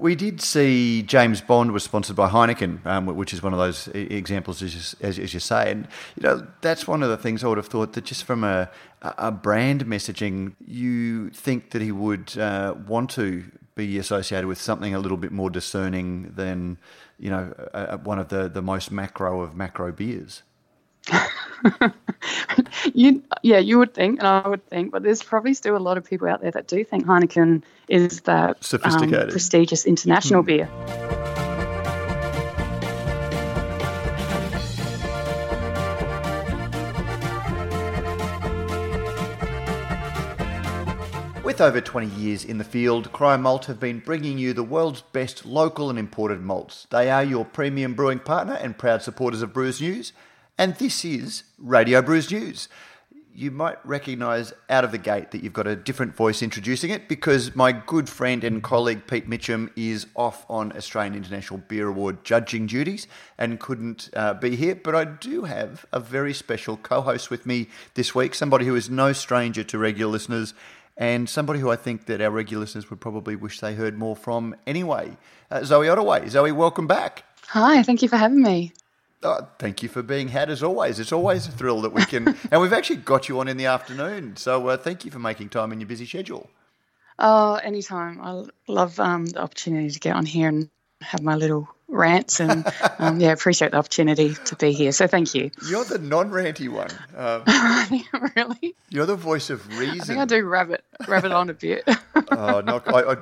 We did see James Bond was sponsored by Heineken, um, which is one of those examples, as you, as, as you, say. And you know that's one of the things I would have thought that just from a, a brand messaging, you think that he would uh, want to be associated with something a little bit more discerning than you know a, one of the, the most macro of macro beers. you, yeah, you would think, and I would think, but there's probably still a lot of people out there that do think Heineken is that sophisticated, um, prestigious international mm. beer. With over 20 years in the field, Cryer Malt have been bringing you the world's best local and imported malts. They are your premium brewing partner and proud supporters of Brews News and this is Radio Brews News. You might recognise out of the gate that you've got a different voice introducing it because my good friend and colleague Pete Mitchell is off on Australian International Beer Award judging duties and couldn't uh, be here. But I do have a very special co host with me this week, somebody who is no stranger to regular listeners and somebody who I think that our regular listeners would probably wish they heard more from anyway. Uh, Zoe Ottaway. Zoe, welcome back. Hi, thank you for having me. Oh, thank you for being had as always. It's always a thrill that we can, and we've actually got you on in the afternoon. So uh, thank you for making time in your busy schedule. Oh, anytime. I love um, the opportunity to get on here and have my little rants, and um, yeah, appreciate the opportunity to be here. So thank you. You're the non-ranty one. Um, really? You're the voice of reason. I think I do rabbit rabbit on a bit. oh, no, I, I,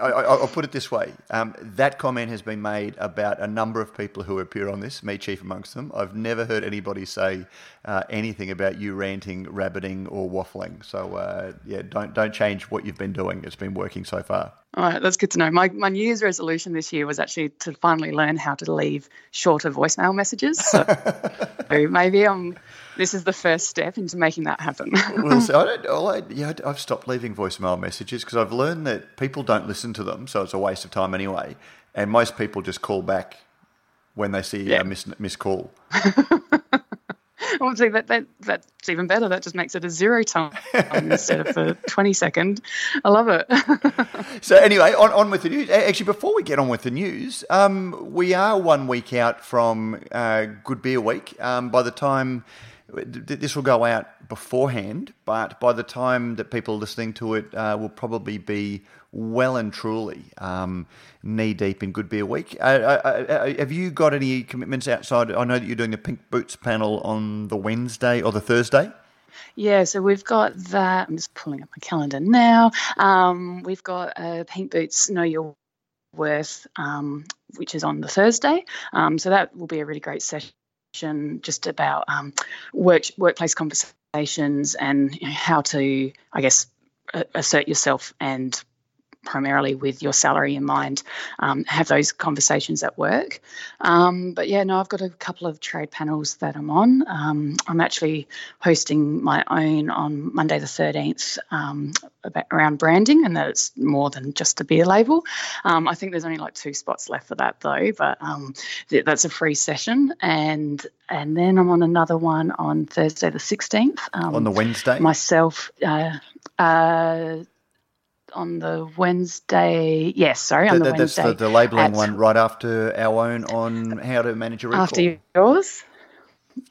I, will put it this way: um, that comment has been made about a number of people who appear on this, me chief amongst them. I've never heard anybody say uh, anything about you ranting, rabbiting, or waffling. So uh, yeah, don't don't change what you've been doing. It's been working so far. All right, that's good to know. My my New Year's resolution this year was actually to finally learn how to leave shorter voicemail messages. So, so maybe I'm um, this is the first step into making that happen. well, so I don't, I, yeah, I've stopped leaving voicemail messages because I've learned that people don't listen to them, so it's a waste of time anyway. And most people just call back when they see yeah. a missed miss call. see, that, that, that's even better. That just makes it a zero time instead of a 20 second. I love it. so, anyway, on, on with the news. Actually, before we get on with the news, um, we are one week out from uh, Good Beer Week. Um, by the time this will go out beforehand, but by the time that people are listening to it, uh, will probably be well and truly um, knee deep in Good Beer Week. Uh, uh, uh, uh, have you got any commitments outside? I know that you're doing the Pink Boots panel on the Wednesday or the Thursday. Yeah, so we've got that. I'm just pulling up my calendar now. Um, we've got Pink Boots Know Your Worth, um, which is on the Thursday. Um, so that will be a really great session just about um, work, workplace conversations and you know, how to, I guess, assert yourself and primarily with your salary in mind, um, have those conversations at work. Um, but yeah, no, I've got a couple of trade panels that I'm on. Um, I'm actually hosting my own on Monday the 13th um, about, around branding, and that it's more than just a beer label. Um, I think there's only like two spots left for that though, but um, th- that's a free session. And and then I'm on another one on Thursday the 16th. on the Wednesday? Myself. Uh, uh, on the Wednesday. Yes, sorry, on the, the, Wednesday. That's the, the labelling one right after our own on how to manage a recall. After yours.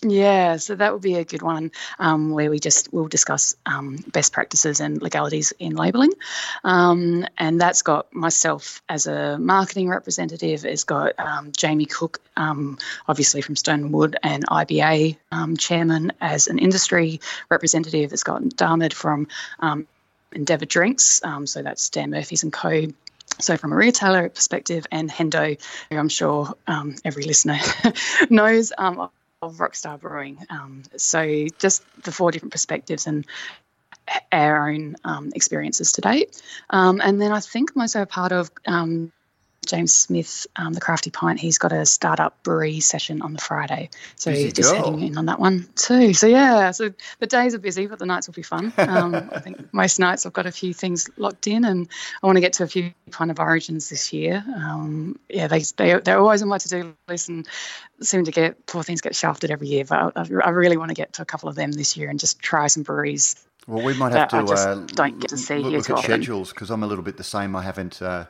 Yeah, so that would be a good one um, where we just will discuss um, best practices and legalities in labelling, um, and that's got myself as a marketing representative. It's got um, Jamie Cook, um, obviously from Stone Wood, and IBA um, chairman as an industry representative. It's got Darmid from Endeavour Drinks, um, so that's Dan Murphy's and Co. So, from a retailer perspective, and Hendo, who I'm sure um, every listener knows um, of Rockstar Brewing. Um, so, just the four different perspectives and our own um, experiences to date. Um, and then I think I'm also a part of James Smith, um, the Crafty Pint, he's got a startup brewery session on the Friday. So busy just heading in on that one too. So yeah, so the days are busy, but the nights will be fun. Um, I think most nights I've got a few things locked in, and I want to get to a few kind of origins this year. Um, yeah, they, they they're always on my to do list and seem to get poor things get shafted every year, but I, I really want to get to a couple of them this year and just try some breweries well, we might have to uh, don't get to see look, look at often. schedules because I'm a little bit the same. I haven't uh,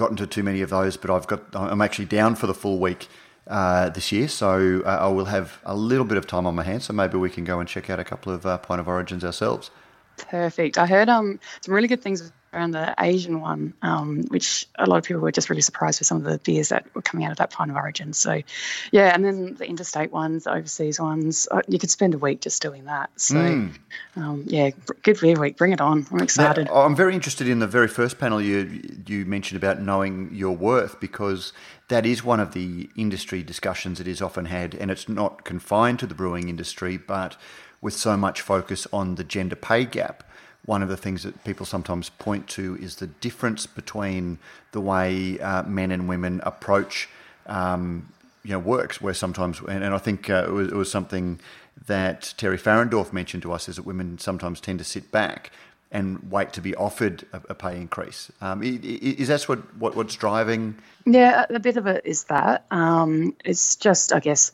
gotten to too many of those, but I've got I'm actually down for the full week uh, this year, so uh, I will have a little bit of time on my hands. So maybe we can go and check out a couple of uh, Point of Origins ourselves. Perfect. I heard um, some really good things around the Asian one, um, which a lot of people were just really surprised with some of the beers that were coming out of that point of origin. So, yeah, and then the interstate ones, the overseas ones, uh, you could spend a week just doing that. So, mm. um, yeah, good beer week. Bring it on. I'm excited. Now, I'm very interested in the very first panel you you mentioned about knowing your worth because that is one of the industry discussions that is often had, and it's not confined to the brewing industry, but with so much focus on the gender pay gap one of the things that people sometimes point to is the difference between the way uh, men and women approach um, you know works where sometimes and, and I think uh, it, was, it, was, something that Teri Fahrendorf mentioned to us is that women sometimes tend to sit back and wait to be offered a, a pay increase. Um, is, that what, what, what's driving? Yeah, a bit of it is that. Um, it's just I guess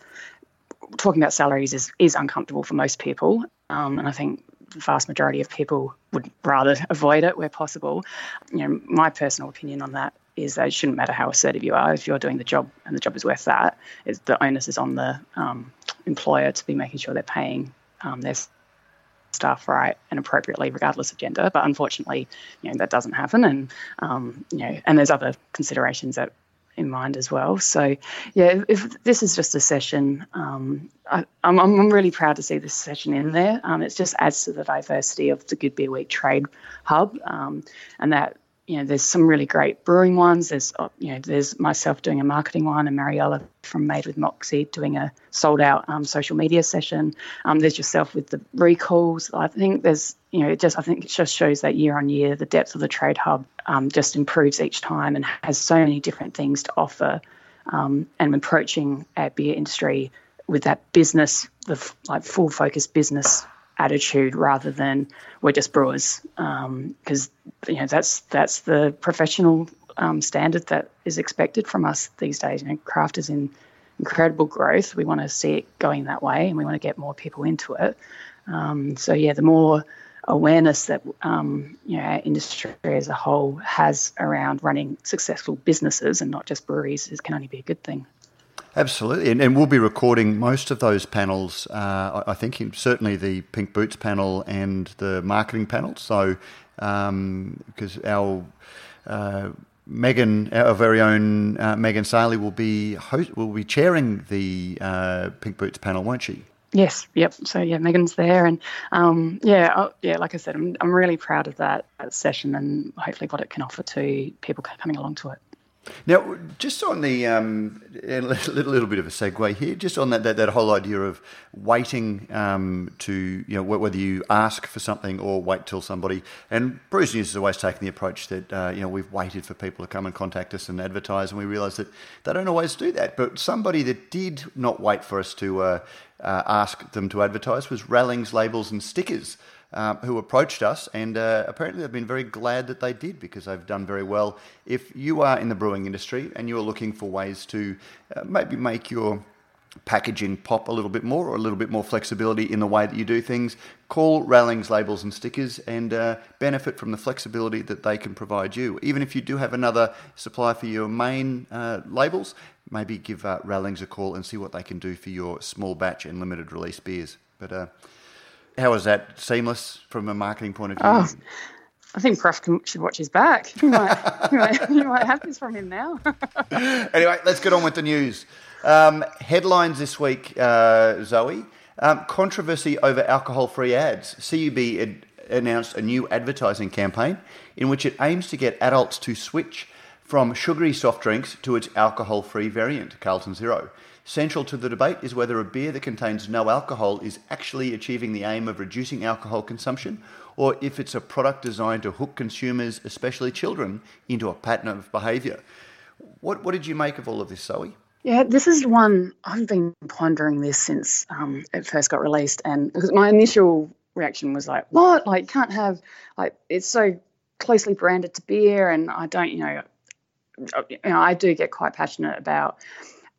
talking about salaries is is uncomfortable for most people, um, and I think the vast majority of people would rather avoid it where possible. You know, my personal opinion on that is that it shouldn't matter how assertive you are if you're doing the job and the job is worth that. It's, the onus is on the um, employer to be making sure they're paying um, their staff right and appropriately, regardless of gender. But unfortunately, you know that doesn't happen, and um, you know, and there's other considerations that in mind as well. So, yeah, if this is just a session, um, I, am I'm, I'm really proud to see this session in there. Um, it just adds to the diversity of the Good Beer Week Trade Hub, um, and that you know, there's some really great brewing ones. There's, uh, you know, there's myself doing a marketing one, and Mariella from Made with Moxie doing a sold out um, social media session. Um, there's yourself with the recalls. I think there's, you know, it just I think it just shows that year on year the depth of the trade hub um, just improves each time and has so many different things to offer. Um, and approaching our beer industry with that business, the like full focus business attitude rather than we're just brewers because um, you know that's that's the professional um, standard that is expected from us these days. You know, craft is in incredible growth. We want to see it going that way, and we want to get more people into it. Um, so yeah, the more awareness that um, you know our industry as a whole has around running successful businesses and not just breweries is, can only be a good thing. Absolutely, and, and, we'll be recording most of those panels. Uh, I think certainly the Pink Boots panel and the marketing panel. So, because um, our uh, Megan, our very own uh, Megan Saley, will be host, will be chairing the uh, Pink Boots panel, won't she? Yes, yep. So yeah, Megan's there, and um, yeah, yeah. Like I said, I'm I'm really proud of that, that session, and hopefully what it can offer to people coming along to it. Now, just on the um, a little, little, bit of a segue here, just on that that, that whole idea of waiting um, to you know whether you ask for something or wait till somebody. And Brews News has always taken the approach that uh, you know we've waited for people to come and contact us and advertise, and we realise that they don't always do that. But somebody that did not wait for us to uh, uh, ask them to advertise was Rallings Labels and Stickers um, who approached us, and uh, apparently they've been very glad that they did because they've done very well. If you are in the brewing industry and you're looking for ways to uh, maybe make your packaging pop a little bit more or a little bit more flexibility in the way that you do things, call Rallings Labels and Stickers and uh, benefit from the flexibility that they can provide you. Even if you do have another supplier for your main uh, labels, maybe give uh, Rallings a call and see what they can do for your small batch and limited release beers. But uh, how was that? Seamless from a marketing point of view? Oh, I think Prof should watch his back. You might, you might, you might have this from him now. anyway, let's get on with the news. Um, headlines this week, uh, Zoe. Um, controversy over alcohol free ads. CUB ad- announced a new advertising campaign in which it aims to get adults to switch from sugary soft drinks to its alcohol free variant, Carlton Zero. Central to the debate is whether a beer that contains no alcohol is actually achieving the aim of reducing alcohol consumption, or if it's a product designed to hook consumers, especially children, into a pattern of behaviour. What, what did you make of all of this, Zoe? Yeah, this is one I've been pondering this since um, it first got released, and because my initial reaction was like, "What? Like, can't have like it's so closely branded to beer," and I don't, you know, you know, I do get quite passionate about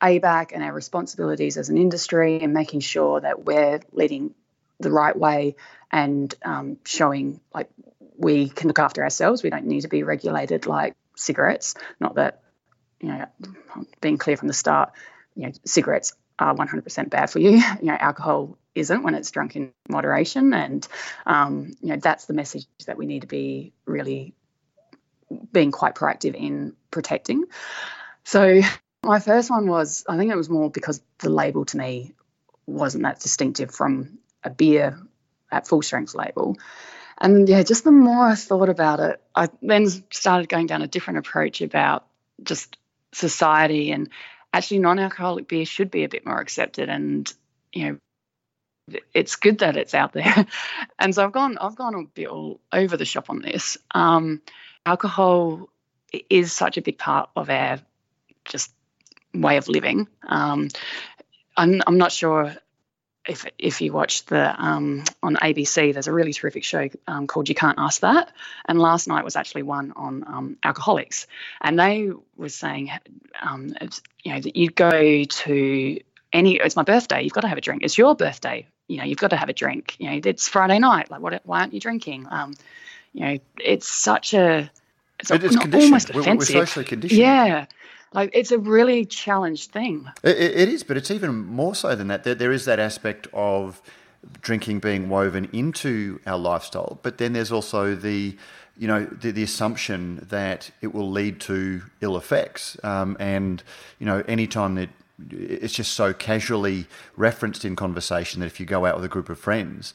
ABAC and our responsibilities as an industry and making sure that we're leading the right way and um, showing like we can look after ourselves. We don't need to be regulated like cigarettes. Not that, you know, being clear from the start, you know, cigarettes are 100% bad for you. You know, alcohol isn't when it's drunk in moderation, and um, you know that's the message that we need to be really being quite proactive in protecting. So my first one was I think it was more because the label to me wasn't that distinctive from a beer at full strength label. And yeah, just the more I thought about it, I then started going down a different approach about just society and actually non-alcoholic beer should be a bit more accepted and you know it's good that it's out there and so i've gone i've gone a bit all over the shop on this um, alcohol is such a big part of our just way of living um, I'm, I'm not sure if if you watch the um, on ABC, there's a really terrific show um, called You Can't Ask That, and last night was actually one on um, alcoholics, and they were saying, um, you know, that you go to any, it's my birthday, you've got to have a drink. It's your birthday, you know, you've got to have a drink. You know, it's Friday night, like what? Why aren't you drinking? Um, you know, it's such a it's it is almost offensive. We're, we're socially conditioned. Yeah. Like it's a really challenged thing. It, it is, but it's even more so than that. There, there is that aspect of drinking being woven into our lifestyle, but then there's also the you know the, the assumption that it will lead to ill effects, um, and you know anytime that it's just so casually referenced in conversation that if you go out with a group of friends,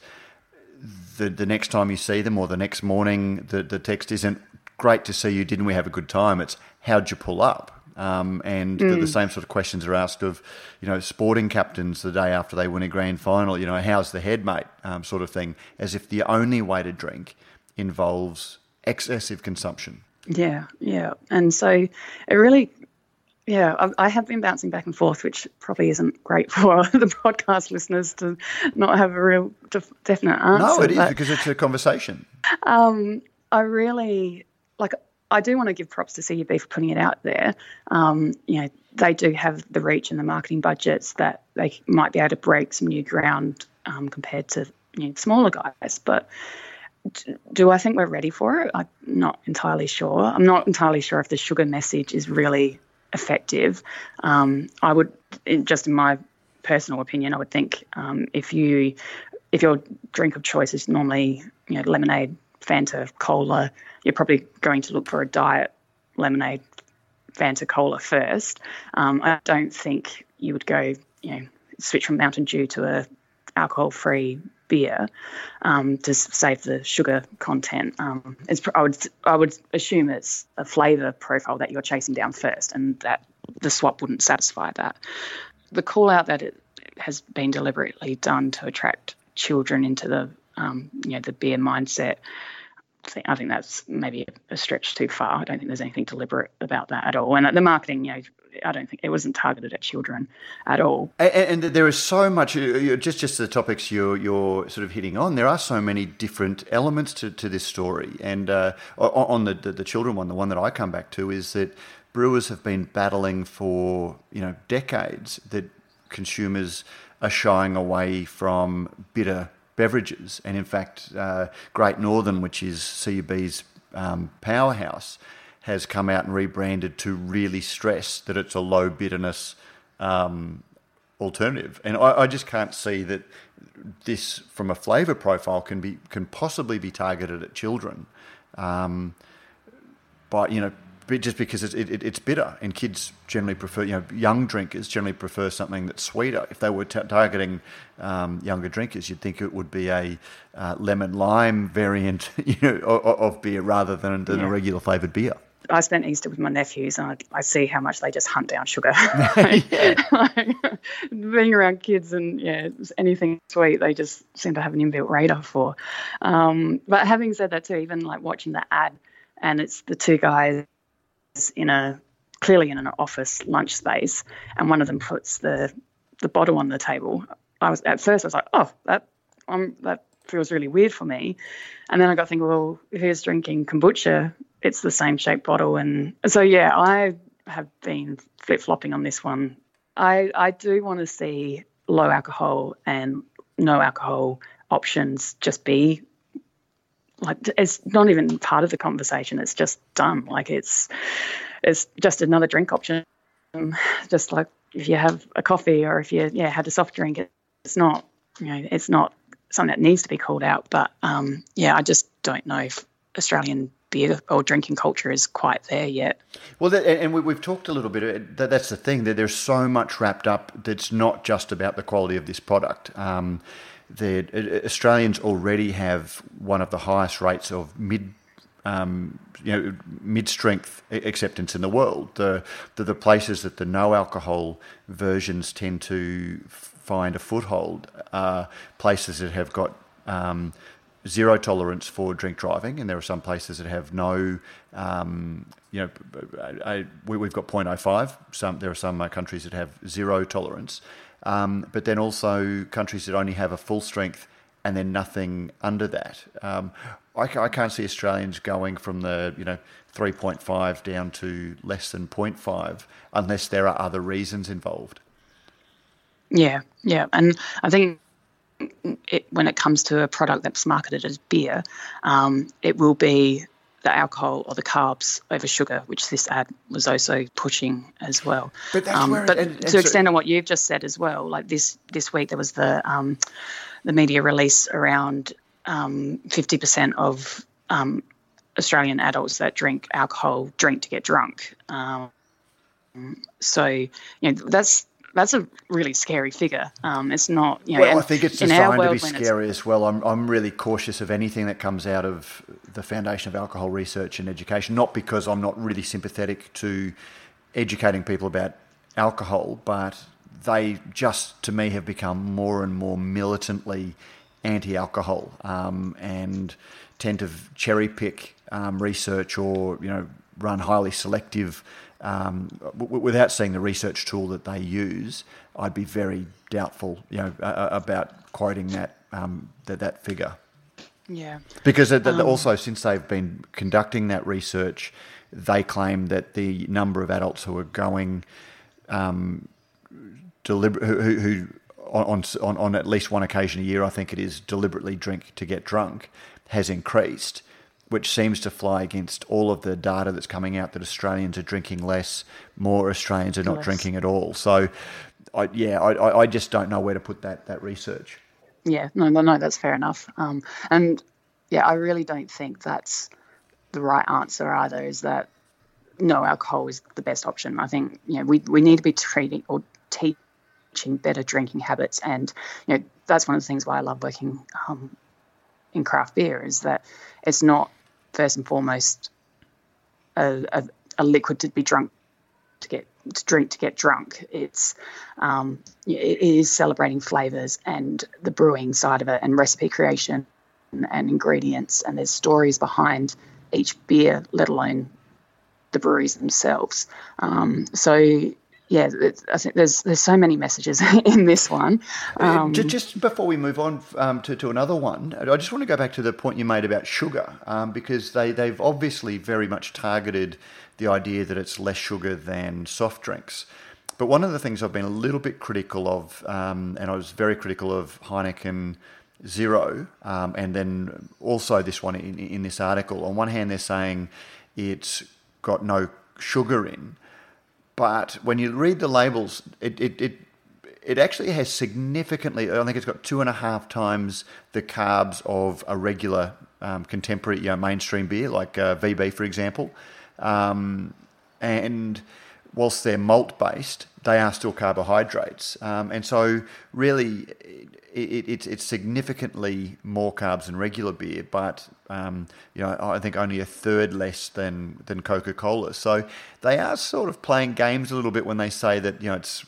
the the next time you see them or the next morning, the the text isn't great to see you. Didn't we have a good time? It's how'd you pull up? Um, and mm. the, the, mm. same sort of questions are asked of, you know, sporting captains the day after they win a grand final. You know, how's the head, mate? Um, sort of thing, as if the only way to drink involves excessive consumption. Yeah, yeah, and so it really, yeah, I, I have been bouncing back and forth, which probably isn't great for the podcast listeners to not have a real def- definite answer. No, it is because it's a conversation. Um, I really like I do want to give props to CUB for putting it out there. Um, you know, they do have the reach and the marketing budgets that they might be able to break some new ground um, compared to you know, smaller guys. But do I think we're ready for it? I'm not entirely sure. I'm not entirely sure if the sugar message is really effective. Um, I would, just in my personal opinion, I would think um, if you if your drink of choice is normally you know lemonade, Fanta, cola, you're probably going to look for a diet lemonade Fanta Cola first. Um, I don't think you would go, you know, switch from Mountain Dew to a alcohol-free beer um, to save the sugar content. Um, I would I would assume it's a flavour profile that you're chasing down first, and that the swap wouldn't satisfy that. The call out that it has been deliberately done to attract children into the um, you know the beer mindset I think that's maybe a stretch too far. I don't think there's anything deliberate about that at all. And the marketing, you know, I don't think it wasn't targeted at children at all. And, and there is so much, just just the topics you're you're sort of hitting on. There are so many different elements to, to this story. And uh, on the, the the children one, the one that I come back to is that brewers have been battling for you know decades that consumers are shying away from bitter beverages. And in fact, uh, Great Northern, which is CUB's um, powerhouse, has come out and rebranded to really stress that it's a low bitterness um, alternative. And I, I, just can't see that this, from a flavour profile, can be can possibly be targeted at children. Um, but you know, just because it's, it, it's bitter, and kids generally prefer, you know, young drinkers generally prefer something that's sweeter. If they were t- targeting um, younger drinkers, you'd think it would be a uh, lemon lime variant, you know, of, of beer rather than, than yeah. a regular flavoured beer. I spent Easter with my nephews, and I, I, see how much they just hunt down sugar. like, being around kids and yeah, anything sweet, they just seem to have an inbuilt radar for. Um, but having said that, too, even like watching the ad, and it's the two guys in a clearly in an office lunch space, and one of them puts the the bottle on the table. I was at first I was like, oh, that um, that feels really weird for me, and then I got thinking, well, he's drinking kombucha, it's the same shaped bottle, and so yeah, I have been flip flopping on this one. I I do want to see low alcohol and no alcohol options just be like it's not even part of the conversation. It's just done. Like it's it's just another drink option. Just like if you have a coffee or if you yeah had a soft drink, it's not you know it's not something that needs to be called out. But um, yeah, I just don't know if Australian beer or drinking culture is quite there yet. Well, that, and we, have talked a little bit. That, that's the thing that there's so much wrapped up. That's not just about the quality of this product. Um, the Australians already have one of the highest rates of mid um, you know, mid-strength acceptance in the world. The, the, the places that the no alcohol versions tend to find a foothold are places that have got um, zero tolerance for drink driving, and there are some places that have no. Um, you know, I, we, have got 0.05. Some there are some uh, countries that have zero tolerance, um, but then also countries that only have a full strength and then nothing under that. Um, I, I, can't see Australians going from the you know 3.5 down to less than 0.5 unless there are other reasons involved. Yeah, yeah, and I think it, when it comes to a product that's marketed as beer, um, it will be the alcohol or the carbs over sugar, which this ad was also pushing as well. But, um, but to so, extend on what you've just said as well, like this this week there was the um, the media release around um, fifty percent of um, Australian adults that drink alcohol drink to get drunk. Um, so you know that's that's a really scary figure. Um, it's not, you know. Well, I think it's designed to be scary as well. I'm, I'm really cautious of anything that comes out of the Foundation of Alcohol Research and Education, not because I'm not really sympathetic to educating people about alcohol, but they just, to me, have become more and more militantly anti-alcohol um, and tend to cherry pick um, research or, you know, run highly selective um, w- without seeing the research tool that they use, I'd be very doubtful, you know, uh, about quoting that um, that that figure. Yeah. Because um, also, since they've been conducting that research, they claim that the number of adults who are going um, deliberate who, who on, on on at least one occasion a year, I think it is, deliberately drink to get drunk, has increased which seems to fly against all of the data that's coming out that Australians are drinking less, more Australians are not drinking at all. So, I, yeah, I, I just don't know where to put that that research. Yeah, no, no, no, that's fair enough. Um, and yeah, I really don't think that's the right answer either. Is that no alcohol is the best option? I think you know we we need to be treating or teaching better drinking habits, and you know that's one of the things why I love working um, in craft beer is that it's not first and foremost a, a, a liquid to be drunk to get to drink to get drunk. It's um, it is celebrating flavors and the brewing side of it and recipe creation and, and ingredients and there's stories behind each beer, let alone the breweries themselves. Um, so yeah, I think there's there's so many messages in this one. Uh, um, just before we move on um, to, to another one, I just want to go back to the point you made about sugar, um, because they, they've obviously very much targeted the idea that it's less sugar than soft drinks. But one of the things I've been a little bit critical of, um, and I was very critical of Heineken Zero, um, and then also this one in, in this article. On one hand, they're saying it's got no sugar in. But when you read the labels, it, it, it, it actually has significantly, I think it's got two and a half times the carbs of a regular um, contemporary you know, mainstream beer, like uh, VB, for example. Um, and whilst they're malt based, they are still carbohydrates. Um, and so, really, it, it, it's significantly more carbs than regular beer, but um, you know I think only a third less than than Coca Cola. So they are sort of playing games a little bit when they say that you know it's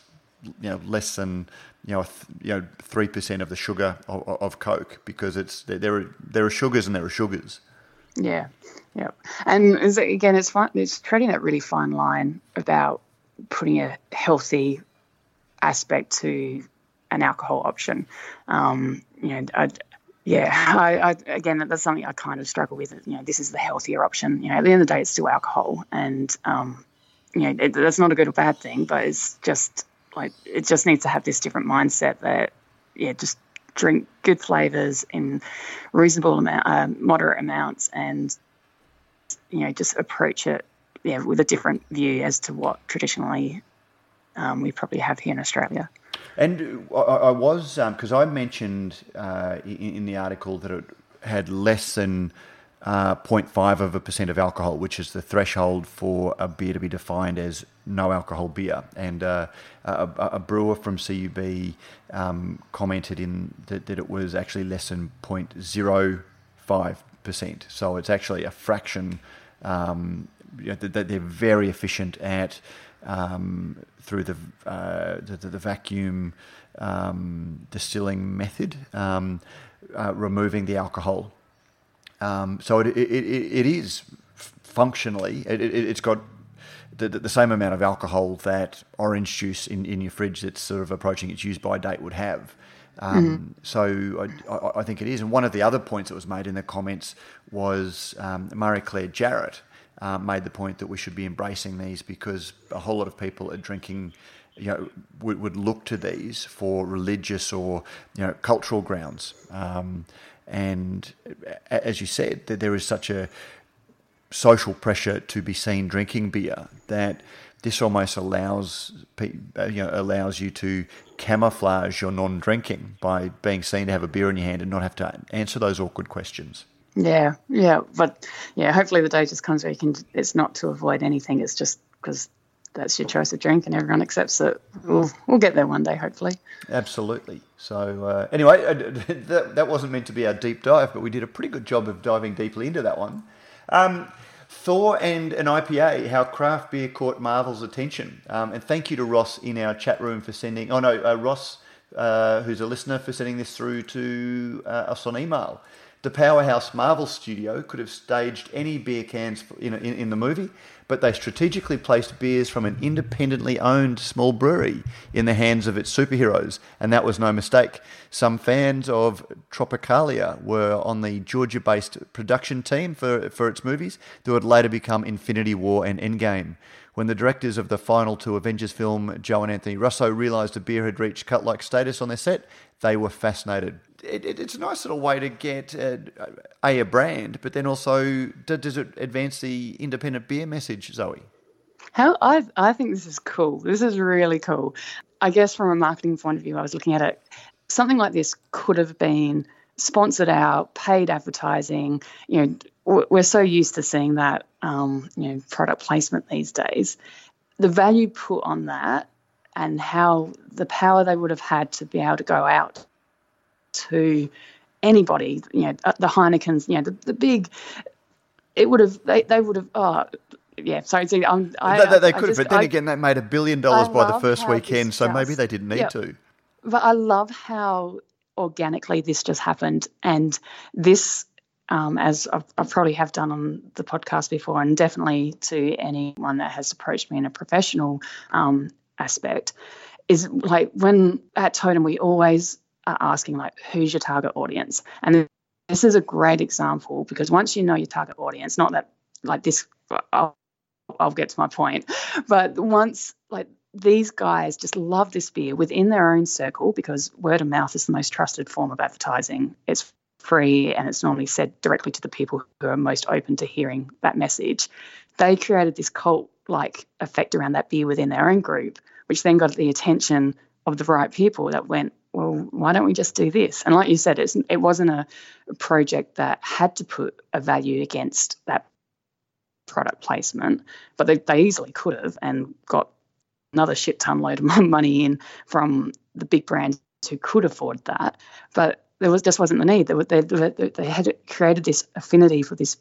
you know less than you know th- you know three percent of the sugar of, of, Coke because it's there are there are sugars and there are sugars. Yeah, yeah, and again, it's fine. It's treading that really fine line about putting a healthy aspect to an alcohol option. Um, you know, I, yeah, I, I, again, that's something I kind of struggle with. You know, this is the healthier option. You know, at the end of the day, it's still alcohol, and um, you know, it, that's not a good or bad thing, but it's just like it just needs to have this different mindset that, yeah, just drink good flavors in reasonable amount, uh, moderate amounts, and you know just approach it yeah with a different view as to what traditionally um, we probably have here in Australia. And I, I was because um, I mentioned uh, in, in, the article that it had less than uh, 0.5 of a percent of alcohol, which is the threshold for a beer to be defined as no alcohol beer. And uh, a, a, brewer from CUB um, commented in that, that, it was actually less than 0.05 percent. So it's actually a fraction. Um, you know, they're very efficient at um, through the, uh, the, the vacuum um, distilling method, um, uh, removing the alcohol. Um, so it, it, it, it is functionally it, it, has got the, the, same amount of alcohol that orange juice in, in your fridge that's sort of approaching its use by date would have. Um, mm-hmm. So I, I, I, think it is. And one of the other points that was made in the comments was um, Marie Claire Jarrett, uh, made the point that we should be embracing these because a whole lot of people are drinking, you know, would, would look to these for religious or you know cultural grounds. Um, and as you said, that there is such a social pressure to be seen drinking beer that this almost allows uh, you know allows you to camouflage your non-drinking by being seen to have a beer in your hand and not have to answer those awkward questions. Yeah, yeah, but yeah, hopefully the day just comes where you can. It's not to avoid anything. It's just because that's your choice of drink and everyone accepts it. We'll, we'll get there one day, hopefully. Absolutely. So uh, anyway, uh, that, that wasn't meant to be our deep dive, but we did a pretty good job of diving deeply into that one. Um, Thor and an IPA, how craft beer caught Marvel's attention. Um, and thank you to Ross in our chat room for sending. Oh no, uh, Ross, uh, who's a listener, for sending this through to uh, us on email. The Powerhouse Marvel studio could have staged any beer cans in, in, in, the movie, but they strategically placed beers from an independently owned small brewery in the hands of its superheroes, and that was no mistake. Some fans of Tropicalia were on the Georgia based production team for, for its movies that would later become Infinity War and Endgame. When the directors of the final two Avengers film, Joe and Anthony Russo, realised a beer had reached cult like status on their set, they were fascinated it, it, it's a nice little way to get uh, a, a brand, but then also does it advance the independent beer message, Zoe? How I I think this is cool. This is really cool. I guess from a marketing point of view, I was looking at it. Something like this could have been sponsored out, paid advertising. You know, we're so used to seeing that. Um, you know, product placement these days. The value put on that and how the power they would have had to be able to go out to anybody, you know, uh, the Heinekens, you know, the, the big, it would have, they, they would have, oh, yeah, sorry. So, um, I, they, they could have, but then I, again, they made a billion dollars by the first weekend, so maybe they didn't need yeah, to. But I love how organically this just happened, and this, um, as I've, I probably have done on the podcast before, and definitely to anyone that has approached me in a professional um, aspect, is like when at Totem we always are asking like who's your target audience? And this is a great example because once you know your target audience not that like this I'll, I'll get to my point but once like these guys just love this beer within their own circle because word of mouth is the most trusted form of advertising it's free and it's normally said directly to the people who are most open to hearing that message they created this cult like effect around that beer within their own group which then got the attention of the right people that went well, why don't we just do this? And like you said, it wasn't a, a project that had to put a value against that product placement, but they, they easily could have and got another shit ton load of money in from the big brands who could afford that. But there was just wasn't the need. They, they, they had created this affinity for this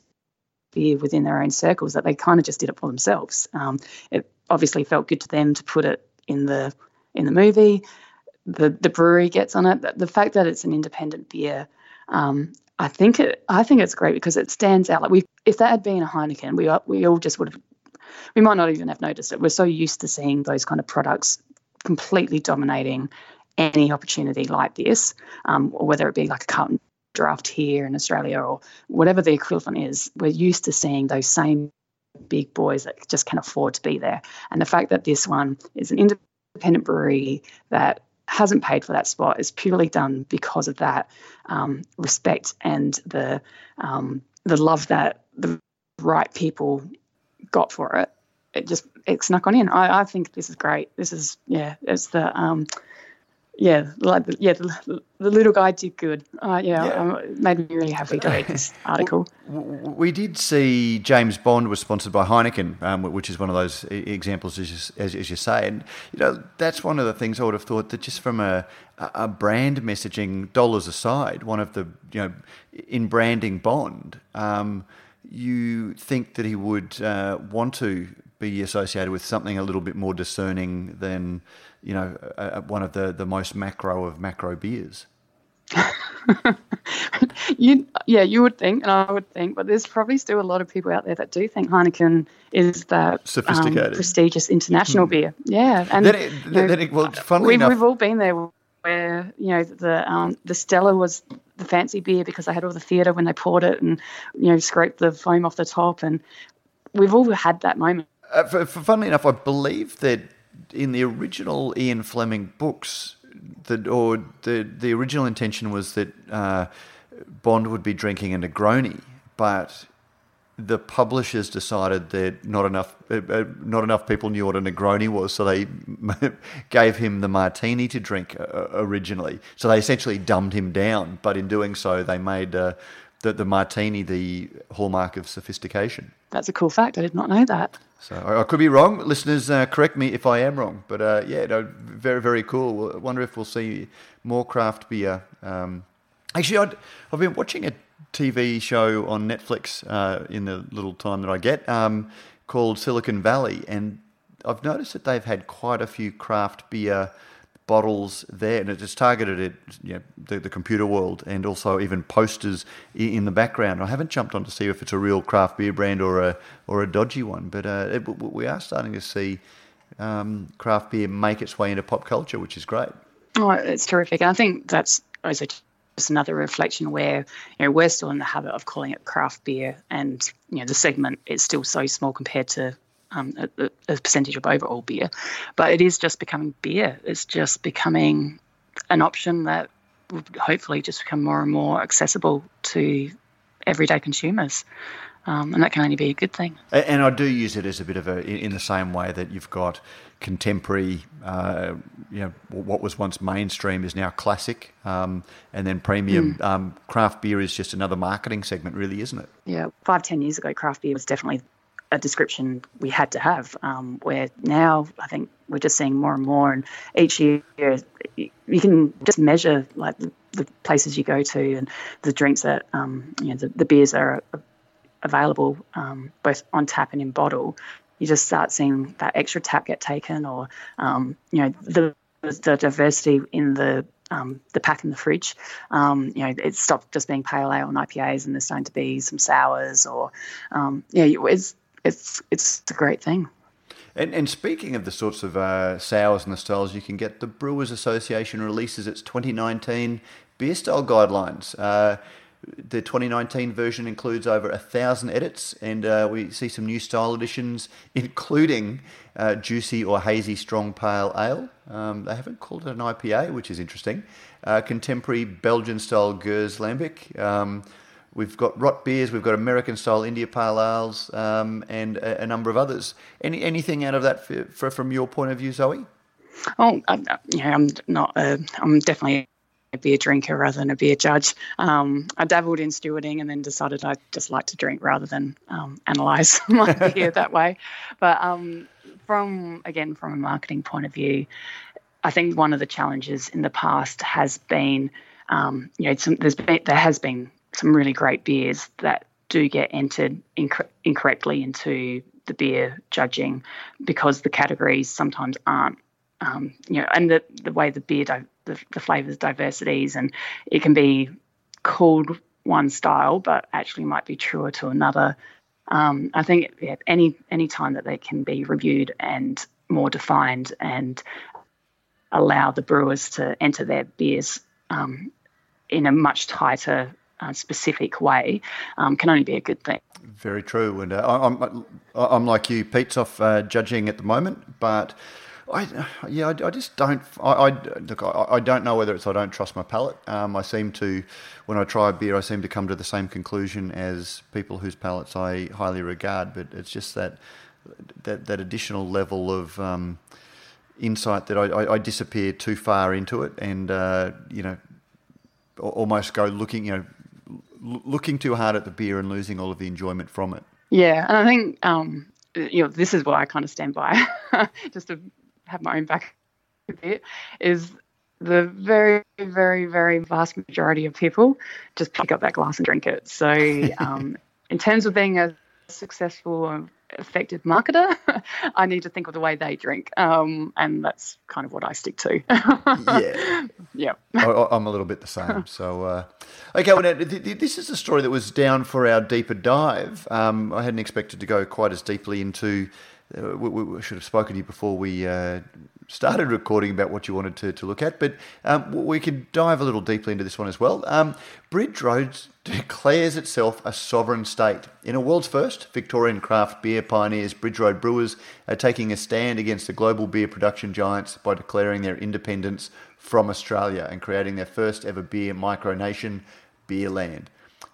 beer within their own circles that they kind of just did it for themselves. Um, it obviously felt good to them to put it in the in the movie the the brewery gets on it. The fact that it's an independent beer, um, I think it I think it's great because it stands out. Like we, if that had been a Heineken, we we all just would have, we might not even have noticed it. We're so used to seeing those kind of products completely dominating any opportunity like this, um, or whether it be like a Carlton draft here in Australia or whatever the equivalent is. We're used to seeing those same big boys that just can afford to be there. And the fact that this one is an independent brewery that hasn't paid for that spot is purely done because of that um, respect and the um, the love that the right people got for it. It just it snuck on in. I, I think this is great. This is yeah, it's the um, yeah, like yeah, the, the, little guy did good. Uh, yeah, yeah. Um, made me really happy to read this article. We did see James Bond was sponsored by Heineken, um, which is one of those examples, as you, as, as you, say, and you know that's one of the things I would have thought that just from a, a brand messaging, dollars aside, one of the you know in branding Bond, um, you think that he would uh, want to be associated with something a little bit more discerning than you know, one of the, the most macro of macro beers. you, yeah, you would think, and I would think, but there's probably still a lot of people out there that do think Heineken is that sophisticated, um, prestigious international mm. beer. Yeah, and then it, you know, then it, well, we've, enough, we've all been there where you know the um, the Stella was the fancy beer because they had all the theatre when they poured it and you know scraped the foam off the top, and we've all had that moment. Uh, for, for, funnily enough, I believe that in the original Ian Fleming books, the, or the the original intention was that uh, Bond would be drinking a Negroni, but the publishers decided that not enough uh, uh not enough people knew what a Negroni was, so they gave him the martini to drink uh, originally. So they essentially dumbed him down, but in doing so, they made uh, the, the martini the hallmark of sophistication. That's a cool fact. I did not know that. So I, could be wrong. Listeners, uh, correct me if I am wrong. But uh, yeah, no, very very cool. I wonder if we'll see more craft beer. Um, actually, i have been watching a TV show on Netflix uh, in the little time that I get um, called Silicon Valley, and I've noticed that they've had quite a few craft beer bottles there, and it's targeted at you know, the, the, computer world and also even posters in the background. I haven't jumped on to see if it's a real craft beer brand or a or a dodgy one, but uh, it, we are starting to see um, craft beer make its way into pop culture, which is great. Oh, it's terrific, and I think that's also just another reflection where you know we're still in the habit of calling it craft beer, and you know the segment is still so small compared to um, a, a, percentage of overall beer, but it is just becoming beer. It's just becoming an option that will hopefully just become more and more accessible to everyday consumers. Um, and that can only be a good thing. And I do use it as a bit of a, in the same way that you've got contemporary, uh, you know, what was once mainstream is now classic, um, and then premium. Mm. Um, craft beer is just another marketing segment, really, isn't it? Yeah, five, ten years ago, craft beer was definitely a description we had to have. Um, where now I think we're just seeing more and more, and each year you can just measure like the, the places you go to and the drinks that um, you know the, the beers that are available um, both on tap and in bottle. You just start seeing that extra tap get taken, or um, you know the the diversity in the um, the pack in the fridge. Um, you know, it stopped just being pale ale and IPAs, and there's starting to be some sours, or um, yeah, it's it's it's a great thing. And, and speaking of the sorts of uh, sours and the styles you can get, the Brewers Association releases its 2019 beer style guidelines. Uh, the 2019 version includes over a thousand edits, and uh, we see some new style additions, including uh, juicy or hazy strong pale ale. Um, they haven't called it an IPA, which is interesting. Uh, contemporary Belgian style Gueuze Lambic. Um, We've got rot beers, we've got American style India Pale Ales, um, and a, a, number of others. Any anything out of that for, for, from your point of view, Zoe? Oh, I, yeah, I'm not. A, I'm definitely a beer drinker rather than a beer judge. Um, I dabbled in stewarding and then decided I just like to drink rather than um, analyze my beer that way. But um, from again, from a marketing point of view, I think one of the challenges in the past has been, um, you know, some, there's been, there has been some really great beers that do get entered inc- incorrectly into the beer judging because the categories sometimes aren't, um, you know, and the, the way the beer, the, the flavors diversities, and it can be called one style, but actually might be truer to another. Um, I think yeah, any any time that they can be reviewed and more defined and allow the brewers to enter their beers um, in a much tighter uh, specific way um, can only be a good thing. Very true. And uh, I'm, I'm like you, Pete's off uh, judging at the moment, but I, yeah, I, I just don't. I, I look. I, I, don't know whether it's I don't trust my palate. Um, I seem to, when I try a beer, I seem to come to the same conclusion as people whose palates I highly regard. But it's just that that that additional level of um, insight that I, I, disappear too far into it, and uh, you know, almost go looking, you know, looking too hard at the beer and losing all of the enjoyment from it. Yeah, and I think um, you know this is what I kind of stand by, just to have my own back a bit, is the very, very, very vast majority of people just pick up that glass and drink it. So, um, in terms of being a successful effective marketer, I need to think of the way they drink, um, and that's kind of what I stick to. yeah, yeah. I, am a little bit the same. So, uh, okay, well, now, th- th- this is a story that was down for our deeper dive. Um, I hadn't expected to go quite as deeply into. Uh, we, we, should have spoken to you before we uh, started recording about what you wanted to, to look at, but um, we could dive a little deeply into this one as well. Um, Bridge Roads declares itself a sovereign state. In a world's first, Victorian craft beer pioneers Bridge Road Brewers are taking a stand against the global beer production giants by declaring their independence from Australia and creating their first ever beer micronation, Beerland.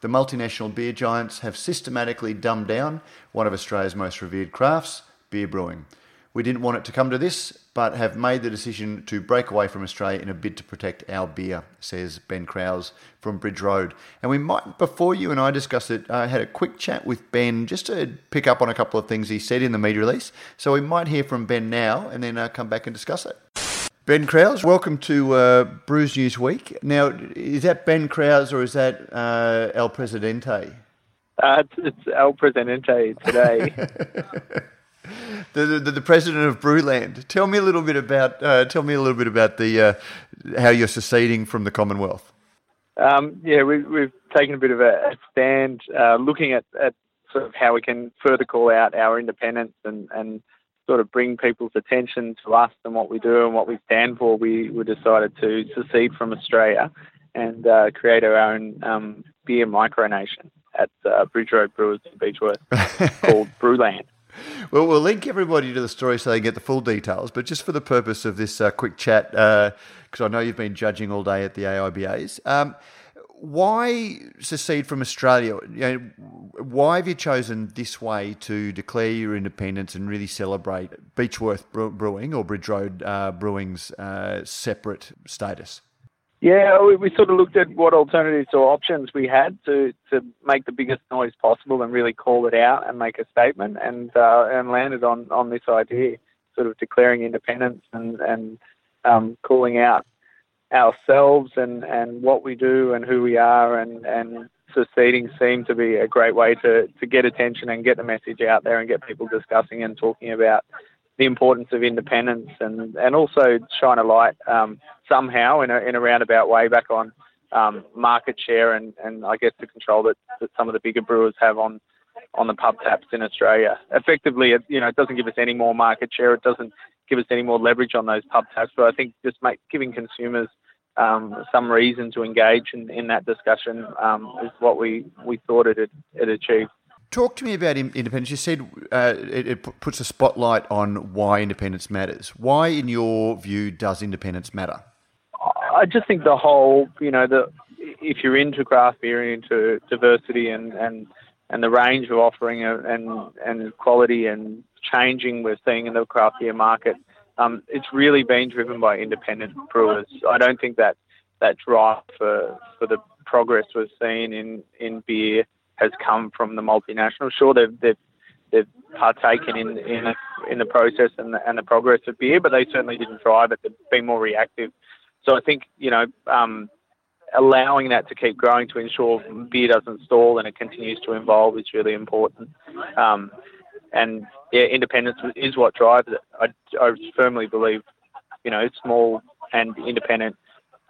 The multinational beer giants have systematically dumbed down one of Australia's most revered crafts, beer brewing. We didn't want it to come to this, but have made the decision to break away from Australia in a bid to protect our beer, says Ben Kraus from Bridge Road. And we might, before you and I discuss it, I uh, had a quick chat with Ben just to pick up on a couple of things he said in the media release. So we might hear from Ben now and then uh, come back and discuss it. Ben Kraus, welcome to uh, Brews News Week. Now, is that Ben Kraus or is that uh, El Presidente? Uh, it's, it's El Presidente today. the, the, the president of Brewland. Tell me a little bit about uh, tell me a little bit about the uh, how you're seceding from the Commonwealth. Um, yeah, we, we've taken a bit of a stand, uh, looking at, at sort of how we can further call out our independence and, and sort of bring people's attention to us and what we do and what we stand for. We, we decided to secede from Australia and uh, create our own um, beer micronation at uh, Bridge Road Brewers in Beechworth called Brewland. Well, we'll link everybody to the story so they get the full details. But just for the purpose of this uh, quick chat, because uh, I know you've been judging all day at the AIBAs, um, why secede from Australia? Why have you chosen this way to declare your independence and really celebrate Beechworth Brewing or Bridge Road uh, Brewing's uh, separate status? Yeah, we, we sort of looked at what alternatives or options we had to, to make the biggest noise possible and really call it out and make a statement, and uh, and landed on, on this idea, sort of declaring independence and and um, calling out ourselves and, and what we do and who we are, and and seceding seemed to be a great way to to get attention and get the message out there and get people discussing and talking about the importance of independence and, and also shine a light um, somehow in a, in a roundabout way back on um, market share and, and I guess the control that, that some of the bigger brewers have on on the pub taps in Australia. Effectively, it, you know, it doesn't give us any more market share. It doesn't give us any more leverage on those pub taps. But I think just make, giving consumers um, some reason to engage in, in that discussion um, is what we, we thought it had, it achieved. Talk to me about independence. You said uh, it, it, puts a spotlight on why independence matters. Why, in your view, does independence matter? I just think the whole, you know, the if you're into craft beer and into diversity and, and, and the range of offering and, and quality and changing we're seeing in the craft beer market, um, it's really been driven by independent brewers. I don't think that that drive for, for the progress we've seen in, in beer has come from the multinational. Sure, they've they've, they've partaken in in, in the process and the, and the progress of beer, but they certainly didn't drive it. They've been more reactive. So I think you know. Um, allowing that to keep growing to ensure beer doesn't stall and it continues to evolve is really important. Um, and yeah, independence is what drives it. I, I firmly believe, you know, small and independent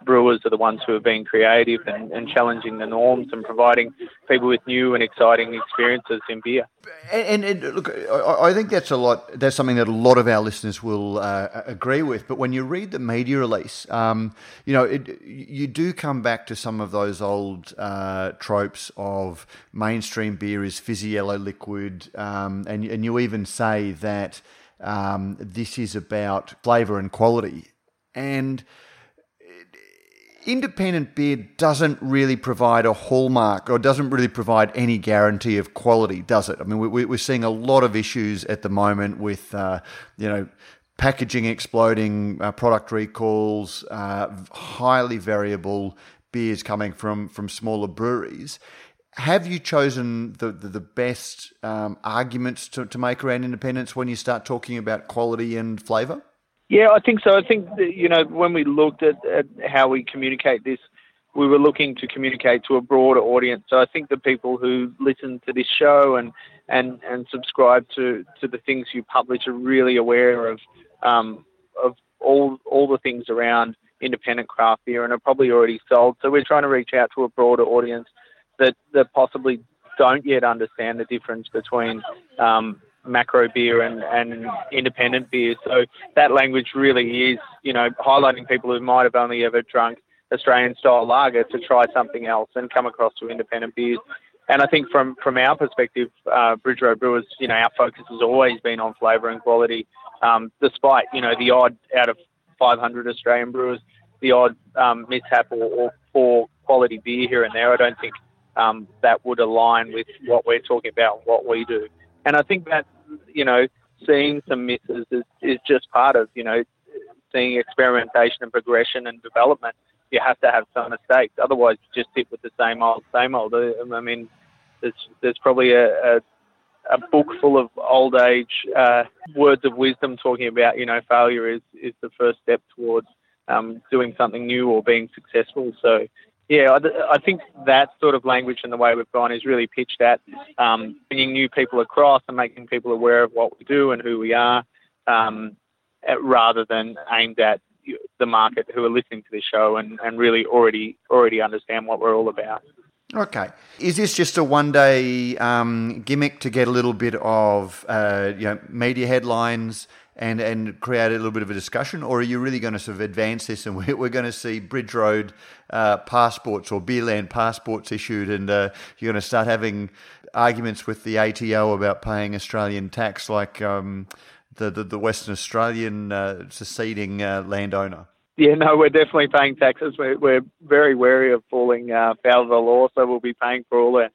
brewers are the ones who have been creative and, and, challenging the norms and providing people with new and exciting experiences in beer. And, and, and look, I, I, think that's a lot. That's something that a lot of our listeners will uh, agree with. But when you read the media release, um, you know, it, you do come back to some of those old uh, tropes of mainstream beer is fizzy yellow liquid, um, and and you even say that um, this is about flavour and quality. And independent beer doesn't really provide a hallmark or doesn't really provide any guarantee of quality, does it? I mean, we, are seeing a lot of issues at the moment with, uh, you know, packaging exploding, uh, product recalls, uh, highly variable beers coming from from smaller breweries. Have you chosen the the, the best um, arguments to, to make around independence when you start talking about quality and flavour? Yeah, I think so. I think that, you know when we looked at, at how we communicate this, we were looking to communicate to a broader audience. So I think the people who listen to this show and and and subscribe to to the things you publish are really aware of um, of all all the things around independent craft beer and are probably already sold. So we're trying to reach out to a broader audience that that possibly don't yet understand the difference between um, macro beer and, and independent beer. So that language really is, you know, highlighting people who might have only ever drunk Australian style lager to try something else and come across to independent beers. And I think from, from our perspective, uh, Bridge Road Brewers, you know, our focus has always been on flavour and quality, um, despite, you know, the odd out of 500 Australian brewers, the odd um, mishap or, or poor quality beer here and there. I don't think um, that would align with what we're talking about, what we do. And I think that, you know, seeing some misses is, is just part of, you know, seeing experimentation and progression and development. You have to have some mistakes. Otherwise, you just sit with the same old, same old. I mean, there's, there's probably a, a a book full of old age uh, words of wisdom talking about you know failure is is the first step towards um, doing something new or being successful. So yeah, I, think that sort of language and the way we've gone is really pitched at um, bringing new people across and making people aware of what we do and who we are, um, rather than aimed at the market who are listening to this show and, and really already already understand what we're all about. Okay, is this just a one-day um, gimmick to get a little bit of uh, you know media headlines? And and create a little bit of a discussion, or are you really going to sort of advance this and we're, we're going to see Bridge Road uh, passports or Beerland passports issued, and uh, you're going to start having arguments with the ATO about paying Australian tax, like um, the, the, the Western Australian uh, seceding uh, landowner? Yeah, no, we're definitely paying taxes. We're, we're very wary of falling uh, foul of the law, so we'll be paying for all our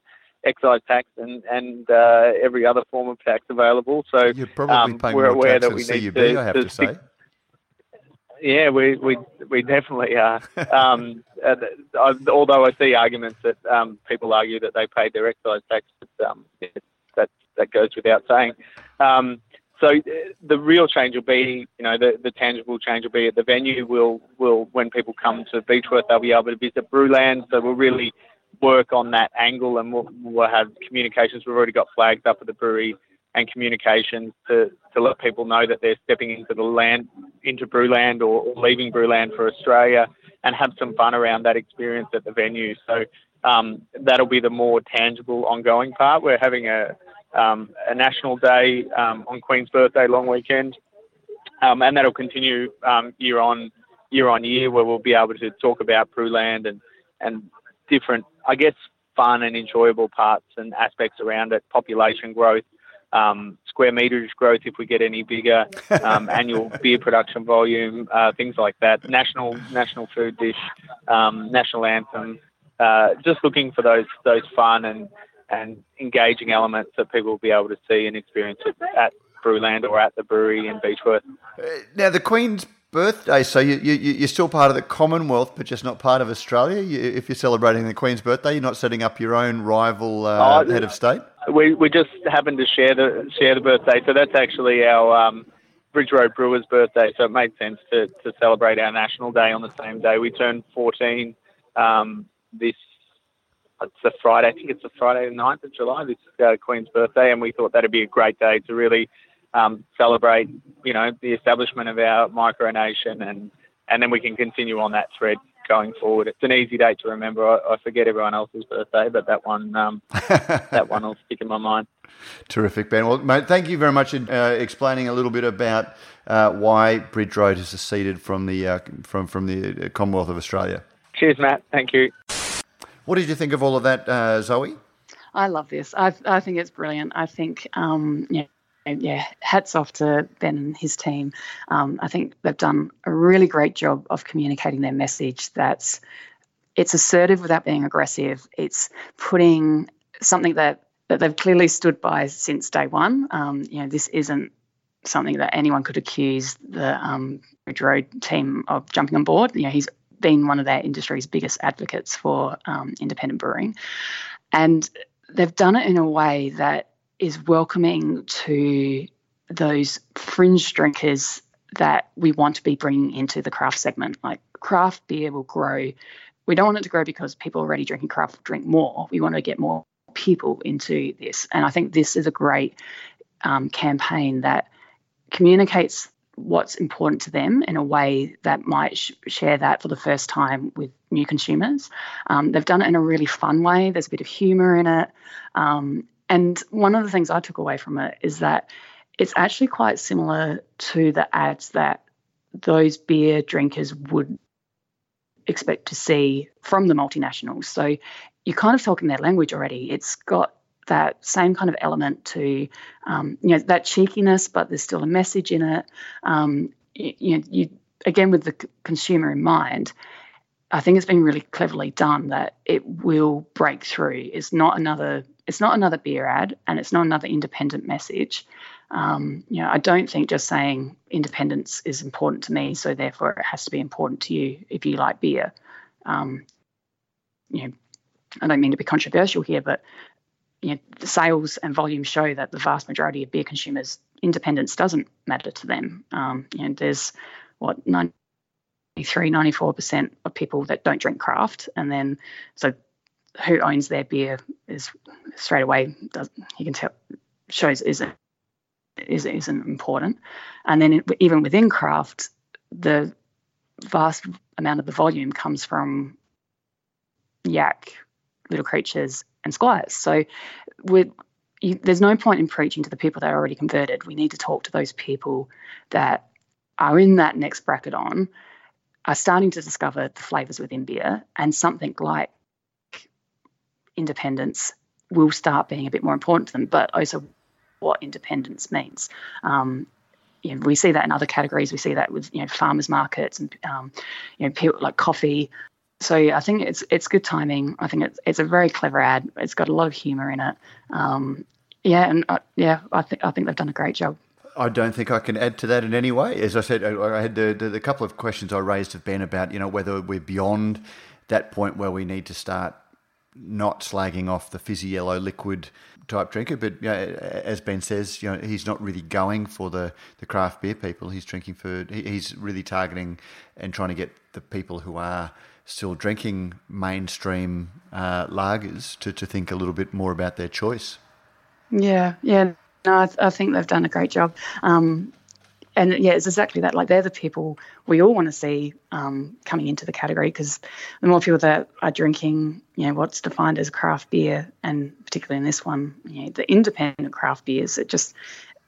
excise tax and and uh, every other form of tax available. So you're probably um, paying we're aware that we need CUB, to, I have to, to say. Yeah, we we we definitely are. um, uh, although I see arguments that um, people argue that they paid their excise tax, but, um, that that goes without saying. Um, so uh, the real change will be, you know, the, the tangible change will be at the venue. Will will when people come to Beechworth, they'll be able to visit Brewland. So we'll really work on that angle, and we'll, we'll have communications. We've already got flags up at the brewery and communications to, to let people know that they're stepping into the land, into Brewland or, or leaving Brewland for Australia, and have some fun around that experience at the venue. So um, that'll be the more tangible, ongoing part. We're having a um, a national day um, on Queen's birthday long weekend, um, and that'll continue um, year on year on year, where we'll be able to talk about Brewland and and different I guess, fun and enjoyable parts and aspects around it, population growth, um, square meterage growth if we get any bigger, um, annual beer production volume, uh, things like that, national national food dish, um, national anthem, uh, just looking for those those fun and and engaging elements that people will be able to see and experience at Brewland or at the brewery in Beechworth. Uh, now the Queen's birthday. So you, you, you're still part of the Commonwealth, but just not part of Australia. You, if you're celebrating the Queen's birthday, you're not setting up your own rival uh, oh, head of state. We, we just happen to share the share the birthday, so that's actually our um, Bridge Road Brewers' birthday. So it made sense to, to celebrate our national day on the same day. We turned 14 um, this. It's a Friday. I think it's a Friday, the 9th of July. This is uh, Queen's birthday, and we thought that'd be a great day to really um, celebrate, you know, the establishment of our micronation, and and then we can continue on that thread going forward. It's an easy date to remember. I, I forget everyone else's birthday, but that one um, that one will stick in my mind. Terrific, Ben. Well, mate, thank you very much for uh, explaining a little bit about uh, why Bridge Road has seceded from the uh, from from the Commonwealth of Australia. Cheers, Matt. Thank you. What did you think of all of that, uh, Zoe? I love this. I, I think it's brilliant. I think um, yeah, yeah, hats off to Ben and his team. Um, I think they've done a really great job of communicating their message. That's it's assertive without being aggressive. It's putting something that that they've clearly stood by since day one. Um, you know, this isn't something that anyone could accuse the um, Road team of jumping on board. You know, he's been one of their industry's biggest advocates for um, independent brewing, and they've done it in a way that is welcoming to those fringe drinkers that we want to be bringing into the craft segment. Like craft beer will grow. We don't want it to grow because people already drinking craft drink more. We want to get more people into this. And I think this is a great um, campaign that communicates what's important to them in a way that might sh- share that for the first time with new consumers. Um, they've done it in a really fun way. There's a bit of humor in it. Um, and one of the things I took away from it is that it's actually quite similar to the ads that those beer drinkers would expect to see from the multinationals. So you're kind of talking their language already. It's got that same kind of element to, um, you know, that cheekiness, but there's still a message in it. Um, you, you, know, you again with the consumer in mind. I think it's been really cleverly done that it will break through. It's not another it's not another beer ad and it's not another independent message. Um, you know, I don't think just saying independence is important to me, so therefore it has to be important to you if you like beer. Um, you know, I don't mean to be controversial here, but you know, the sales and volume show that the vast majority of beer consumers independence doesn't matter to them. Um, you know, there's what 93, 94% of people that don't drink craft, and then so who owns their beer is straight away does you can tell shows isn't is, isn't important. And then even within craft the vast amount of the volume comes from yak little creatures and squires. So you, there's no point in preaching to the people that are already converted. We need to talk to those people that are in that next bracket on are starting to discover the flavors within beer and something like independence will start being a bit more important to them, but also what independence means. Um, you know, we see that in other categories. We see that with you know farmers markets and um, you know people like coffee. So I think it's it's good timing. I think it's it's a very clever ad. It's got a lot of humour in it. Um, yeah, and uh, yeah, I think I think they've done a great job. I don't think I can add to that in any way. As I said, I had the, the, the couple of questions I raised have been about you know whether we're beyond that point where we need to start not slagging off the fizzy yellow liquid type drinker, but you know, as Ben says, you know, he's not really going for the, the craft beer people. He's drinking for he's really targeting and trying to get the people who are still drinking mainstream uh, lagers to, to think a little bit more about their choice. Yeah, yeah. No, I, th- I think they've done a great job. Um, and yeah, it's exactly that. Like they're the people we all want to see um, coming into the category because the more people that are drinking, you know, what's defined as craft beer, and particularly in this one, you know, the independent craft beers, it just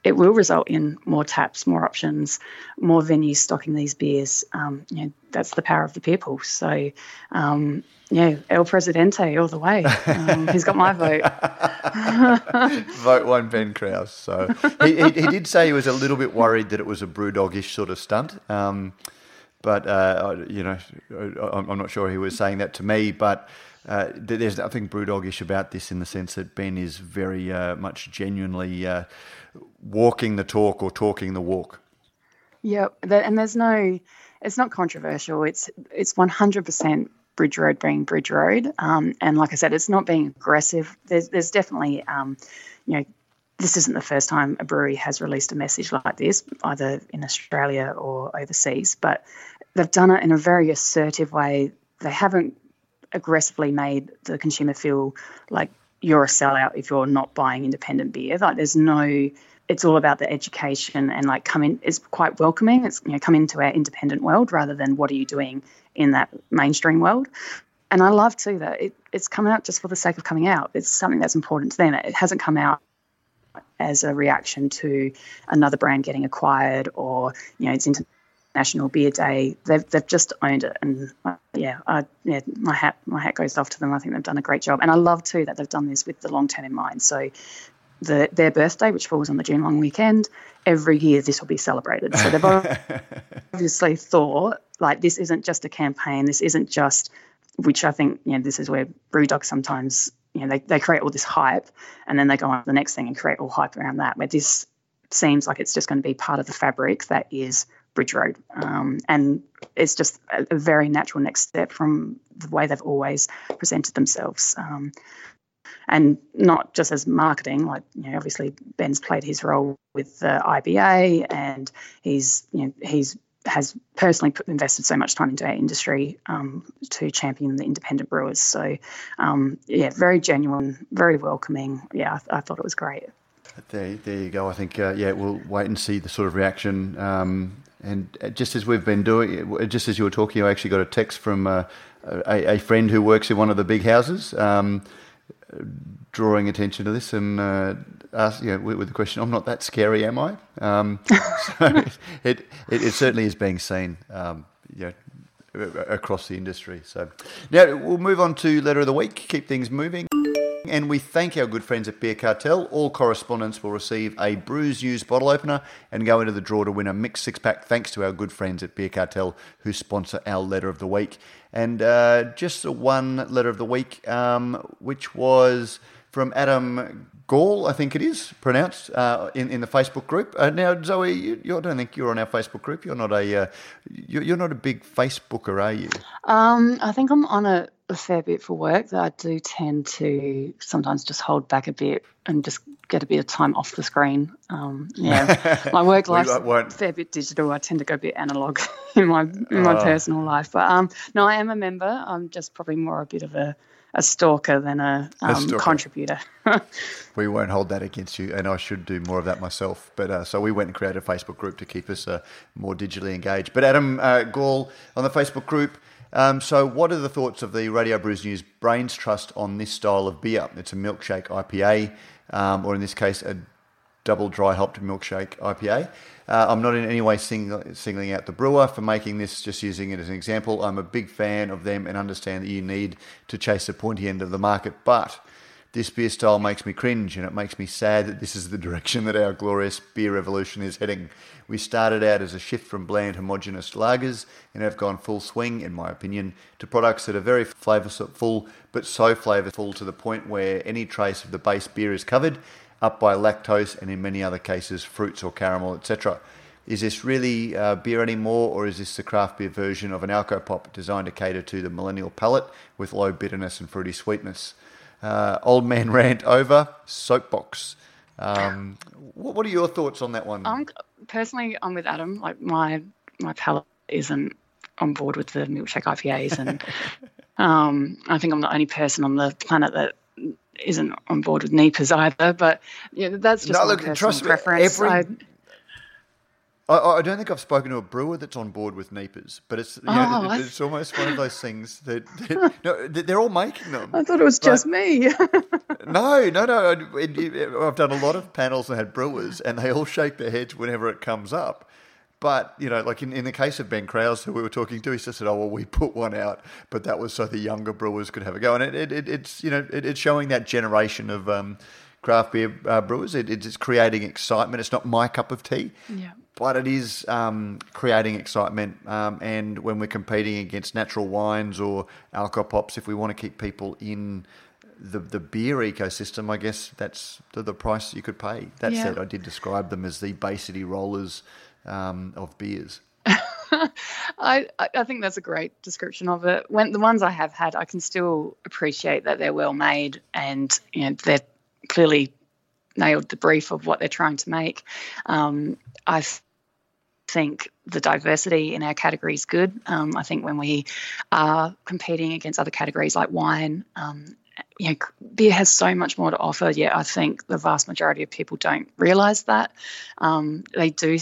it will result in more taps, more options, more venues stocking these beers. Um, you know, that's the power of the people. So, um, yeah, El Presidente all the way. Um, he's got my vote. vote one, Ben Kraus. So he, he, he, did say he was a little bit worried that it was a brewdogish sort of stunt. Um, but uh, you know, I'm not sure he was saying that to me. But uh, there's nothing brewdogish about this in the sense that Ben is very uh, much genuinely uh, walking the talk or talking the walk. Yep, and there's no, it's not controversial. It's it's 100% Bridge Road being Bridge Road, um, and like I said, it's not being aggressive. There's there's definitely, um, you know, this isn't the first time a brewery has released a message like this, either in Australia or overseas. But they've done it in a very assertive way. They haven't aggressively made the consumer feel like you're a sellout if you're not buying independent beer. Like there's no it's all about the education and like come in it's quite welcoming. It's you know, come into our independent world rather than what are you doing in that mainstream world. And I love too that it, it's come out just for the sake of coming out. It's something that's important to them. It hasn't come out as a reaction to another brand getting acquired or you know it's international beer day they've, they've just owned it and uh, yeah I, yeah my hat my hat goes off to them i think they've done a great job and i love too that they've done this with the long term in mind so the, their birthday, which falls on the June long weekend, every year this will be celebrated. So they've obviously thought like this isn't just a campaign. This isn't just, which I think you know this is where BrewDog sometimes you know they, they create all this hype and then they go on to the next thing and create all hype around that. Where this seems like it's just going to be part of the fabric that is Bridge Road, um, and it's just a, a, very natural next step from the way they've always presented themselves. Um, and not just as marketing, like you know, obviously Ben's played his role with the IBA, and he's you know he's has personally put, invested so much time into our industry um, to champion the independent brewers. So, um, yeah, very genuine, very welcoming. Yeah, I, I, thought it was great. There, there you go. I think, uh, yeah, we'll wait and see the sort of reaction. Um, and uh, just as we've been doing, uh, just as you were talking, I actually got a text from uh, a, a, friend who works in one of the big houses. Um, drawing attention to this and uh, ask, you know, with, with, the question, I'm not that scary, am I? Um, so it, it, it, certainly is being seen, um, you know, across the industry. So now we'll move on to letter of the week. Keep things moving. And we thank our good friends at Beer Cartel. All correspondents will receive a Brews News bottle opener and go into the draw to win a mixed six pack thanks to our good friends at Beer Cartel who sponsor our letter of the week. And uh, just one letter of the week, um, which was from Adam Gall, I think it is pronounced, uh, in, in the Facebook group. Uh, now, Zoe, you, you, I don't think you're on our Facebook group. You're not a uh, you're, you're, not a big Facebooker, are you? Um, I think I'm on a, a, fair bit for work. That I do tend to sometimes just hold back a bit and just get a bit of time off the screen. Um, yeah, my work life's a fair bit digital. I tend to go a bit analog in my in my oh. personal life. But um, no, I am a member. I'm just probably more a bit of a a stalker than a, um, a stalker. contributor. we won't hold that against you, and I should do more of that myself. But uh, so we went and created a Facebook group to keep us uh, more digitally engaged. But Adam uh, Gall on the Facebook group. Um, so, what are the thoughts of the Radio Brews News Brains Trust on this style of beer? It's a milkshake IPA, um, or in this case, a double dry hopped milkshake IPA. Uh, I'm not in any way sing- singling out the brewer for making this, just using it as an example. I'm a big fan of them and understand that you need to chase the pointy end of the market, but this beer style makes me cringe and it makes me sad that this is the direction that our glorious beer revolution is heading. We started out as a shift from bland homogenous lagers and have gone full swing, in my opinion, to products that are very flavourful but so flavourful to the point where any trace of the base beer is covered up by lactose and in many other cases fruits or caramel, etc. Is this really uh, beer anymore, or is this the craft beer version of an alcopop designed to cater to the millennial palate with low bitterness and fruity sweetness? Uh, old man rant over. Soapbox. Um, what, what, are your thoughts on that one? Um, personally, I'm with Adam. Like my my palate isn't on board with the milkshake IPAs, and um, I think I'm the only person on the planet that isn't on board with NEIPAs either. But yeah, that's just no, look, personal preference. Every, I, I, don't think I've spoken to a brewer that's on board with NEIPAs, but it's you know, oh, it's almost one of those things that, that no, they're all making them. I thought it was just me. no, no, no. I've done a lot of panels and had brewers, and they all shake their heads whenever it comes up. But, you know, like in, in the case of Ben Kraus, who we were talking to, he just said, oh, well, we put one out, but that was so the younger brewers could have a go. And it, it, it it's, you know, it, it's showing that generation of um, craft beer uh, brewers. it's creating excitement. It's not my cup of tea. Yeah. But it is um, creating excitement, um, and when we're competing against natural wines or alcohol alcopops, if we want to keep people in the the beer ecosystem, I guess that's the, the price you could pay. That yeah. said, I did describe them as the Bay City Rollers um, of beers? I, I think that's a great description of it. When the ones I have had, I can still appreciate that they're well made and you know they're clearly nailed the brief of what they're trying to make. Um, I think the diversity in our category is good. Um, I think when we are competing against other categories like wine, um, you know, beer has so much more to offer. Yet I think the vast majority of people don't realise that. Um, they do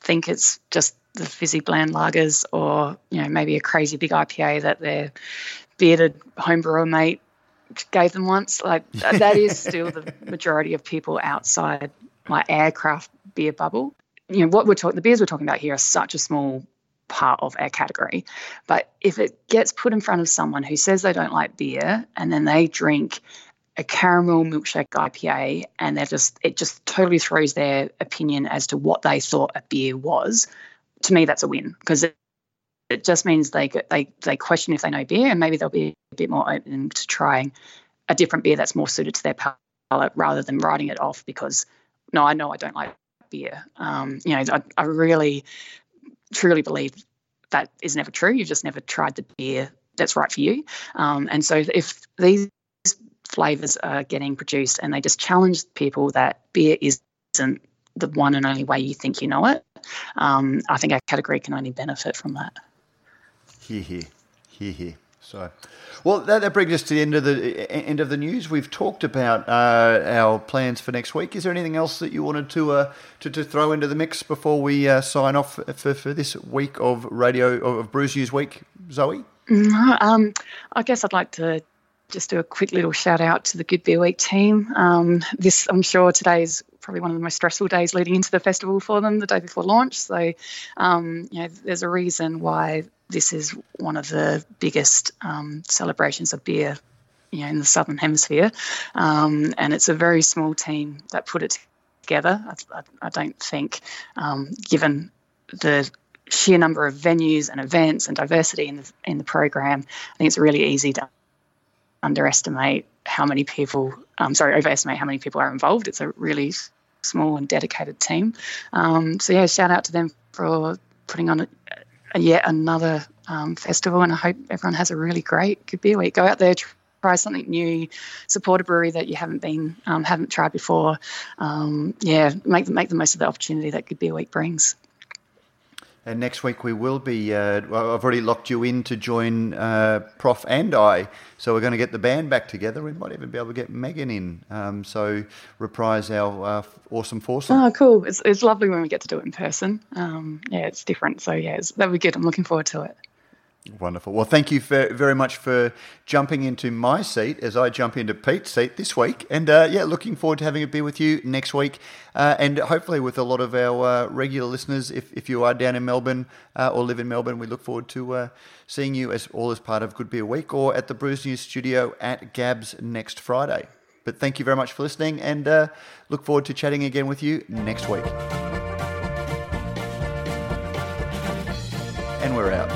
think it's just the fizzy bland lagers or, you know, maybe a crazy big IPA that their bearded homebrewer mate gave them once. Like that is still the majority of people outside my aircraft beer bubble. You know, what we're talking, the beers we're talking about here are such a small part of our category. But if it gets put in front of someone who says they don't like beer and then they drink a caramel milkshake IPA and they're just it just totally throws their opinion as to what they thought a beer was, to me that's a win because it, just means they they they question if they know beer and maybe they'll be a bit more open to trying a different beer that's more suited to their palate rather than writing it off because no I know I don't like beer. Um, you know I, I really truly believe that is never true. You've just never tried the beer that's right for you. Um, and so if these flavors are getting produced and they just challenge people that beer isn't the one and only way you think you know it, um, I think our category can only benefit from that. Hear, hear, hear, hear. So, well, that, that, brings us to the end of the end of the news. We've talked about uh, our plans for next week. Is there anything else that you wanted to uh, to, to, throw into the mix before we uh, sign off for, for this week of radio of Brews News Week, Zoe? No, um, I guess I'd like to just do a quick little shout out to the Good Beer Week team. Um, this, I'm sure, today is probably one of the most stressful days leading into the festival for them, the day before launch. So, um, you know, there's a reason why this is one of the biggest um, celebrations of beer, you know, in the southern hemisphere, um, and it's a very small team that put it together. I, I, I don't think, um, given the sheer number of venues and events and diversity in the in the program, I think it's really easy to underestimate how many people, um, sorry, overestimate how many people are involved. It's a really small and dedicated team. Um, so yeah, shout out to them for putting on yet another um, festival, and I hope everyone has a really great good beer week. Go out there. Try something new, support a brewery that you haven't been, um, haven't tried before. Um, yeah, make make the most of the opportunity that Good Beer Week brings. And next week we will be. Uh, well, I've already locked you in to join uh, Prof and I, so we're going to get the band back together. We might even be able to get Megan in, um, so reprise our uh, awesome foursome. Oh, cool! It's, it's lovely when we get to do it in person. Um, yeah, it's different. So yeah, that'll be good. I'm looking forward to it. Wonderful. Well, thank you very much for jumping into my seat as I jump into Pete's seat this week. And uh, yeah, looking forward to having a beer with you next week. Uh, and hopefully with a lot of our uh, regular listeners, if, if you are down in Melbourne uh, or live in Melbourne, we look forward to uh, seeing you as all as part of Good Beer Week or at the Brews News studio at Gabs next Friday. But thank you very much for listening and uh, look forward to chatting again with you next week. And we're out.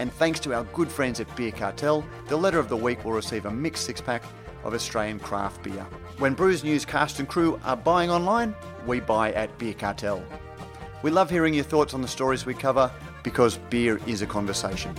and thanks to our good friends at Beer Cartel, the letter of the week will receive a mixed six pack of Australian craft beer. When Brews News cast and crew are buying online, we buy at Beer Cartel. We love hearing your thoughts on the stories we cover because beer is a conversation.